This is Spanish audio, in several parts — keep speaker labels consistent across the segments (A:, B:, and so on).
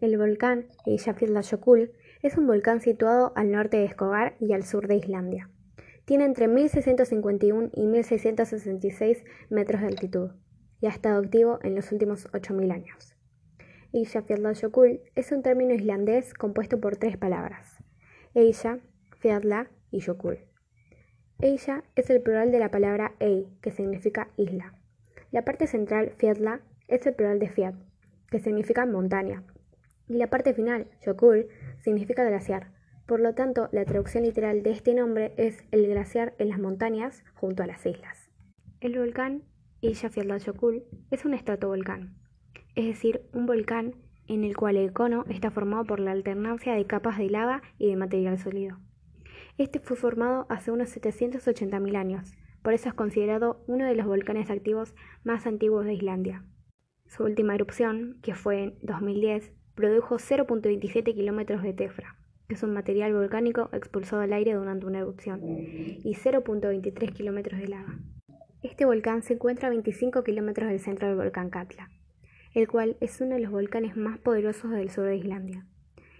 A: El volcán Eyjafjallajökull es un volcán situado al norte de Skogar y al sur de Islandia. Tiene entre 1651 y 1666 metros de altitud y ha estado activo en los últimos 8.000 años. Eyjafjallajökull es un término islandés compuesto por tres palabras: Eyja, Fjalla y Jökull. Eyja es el plural de la palabra Ey, que significa isla. La parte central, Fjalla, es el plural de Fjall, que significa montaña, y la parte final, Jökull, significa glaciar. Por lo tanto, la traducción literal de este nombre es el glaciar en las montañas junto a las islas. El volcán Eyjafjallajökull es un estratovolcán, es decir, un volcán en el cual el cono está formado por la alternancia de capas de lava y de material sólido. Este fue formado hace unos 780.000 años, por eso es considerado uno de los volcanes activos más antiguos de Islandia. Su última erupción, que fue en 2010, produjo 0.27 kilómetros de tefra, que es un material volcánico expulsado al aire durante una erupción, y 0.23 kilómetros de lava. Este volcán se encuentra a 25 kilómetros del centro del volcán Katla, el cual es uno de los volcanes más poderosos del sur de Islandia,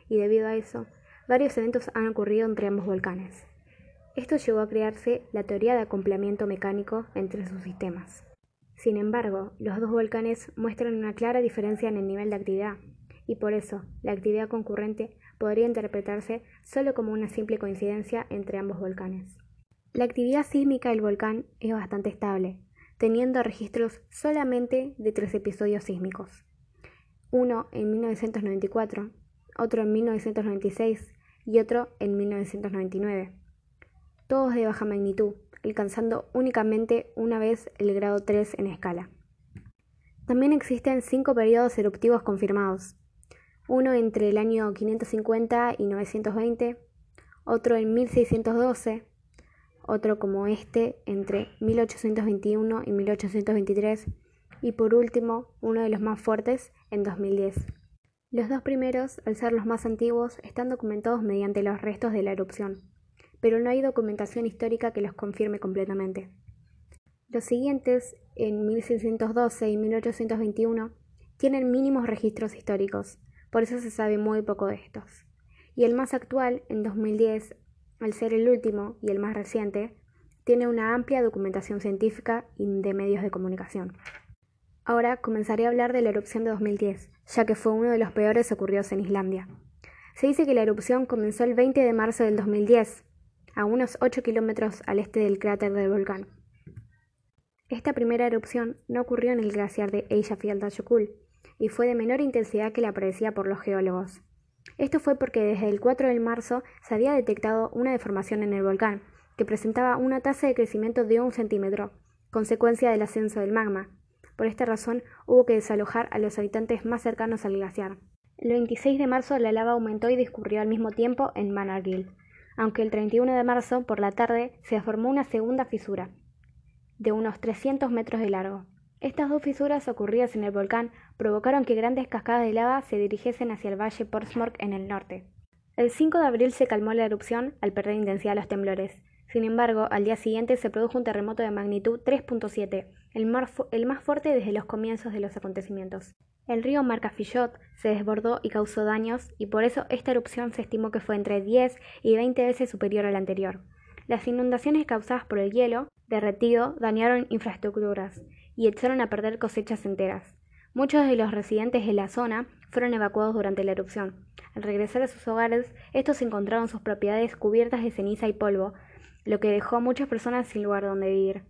A: y debido a eso, varios eventos han ocurrido entre ambos volcanes. Esto llevó a crearse la teoría de acoplamiento mecánico entre sus sistemas. Sin embargo, los dos volcanes muestran una clara diferencia en el nivel de actividad, y por eso la actividad concurrente podría interpretarse solo como una simple coincidencia entre ambos volcanes. La actividad sísmica del volcán es bastante estable, teniendo registros solamente de tres episodios sísmicos. Uno en 1994, otro en 1996 y otro en 1999. Todos de baja magnitud, alcanzando únicamente una vez el grado 3 en escala. También existen cinco periodos eruptivos confirmados, uno entre el año 550 y 920, otro en 1612, otro como este entre 1821 y 1823 y por último uno de los más fuertes en 2010. Los dos primeros, al ser los más antiguos, están documentados mediante los restos de la erupción, pero no hay documentación histórica que los confirme completamente. Los siguientes, en 1612 y 1821, tienen mínimos registros históricos, por eso se sabe muy poco de estos. Y el más actual, en 2010, al ser el último y el más reciente, tiene una amplia documentación científica y de medios de comunicación. Ahora comenzaré a hablar de la erupción de 2010, ya que fue uno de los peores ocurridos en Islandia. Se dice que la erupción comenzó el 20 de marzo del 2010, a unos 8 kilómetros al este del cráter del volcán. Esta primera erupción no ocurrió en el glaciar de Eyjafjallajökull, y fue de menor intensidad que la predecía por los geólogos. Esto fue porque desde el 4 de marzo se había detectado una deformación en el volcán, que presentaba una tasa de crecimiento de un centímetro, consecuencia del ascenso del magma. Por esta razón hubo que desalojar a los habitantes más cercanos al glaciar. El 26 de marzo la lava aumentó y discurrió al mismo tiempo en Manargil, aunque el 31 de marzo por la tarde se formó una segunda fisura, de unos 300 metros de largo. Estas dos fisuras ocurridas en el volcán provocaron que grandes cascadas de lava se dirigiesen hacia el valle Portsmouth en el norte. El 5 de abril se calmó la erupción al perder intensidad los temblores. Sin embargo, al día siguiente se produjo un terremoto de magnitud 3.7, el, el, más fuerte desde los comienzos de los acontecimientos. El río Marcafillot se desbordó y causó daños, y por eso esta erupción se estimó que fue entre 10 y 20 veces superior a la anterior. Las inundaciones causadas por el hielo derretido dañaron infraestructuras, y echaron a perder cosechas enteras. Muchos de los residentes de la zona fueron evacuados durante la erupción. Al regresar a sus hogares, estos encontraron sus propiedades cubiertas de ceniza y polvo, lo que dejó a muchas personas sin lugar donde vivir.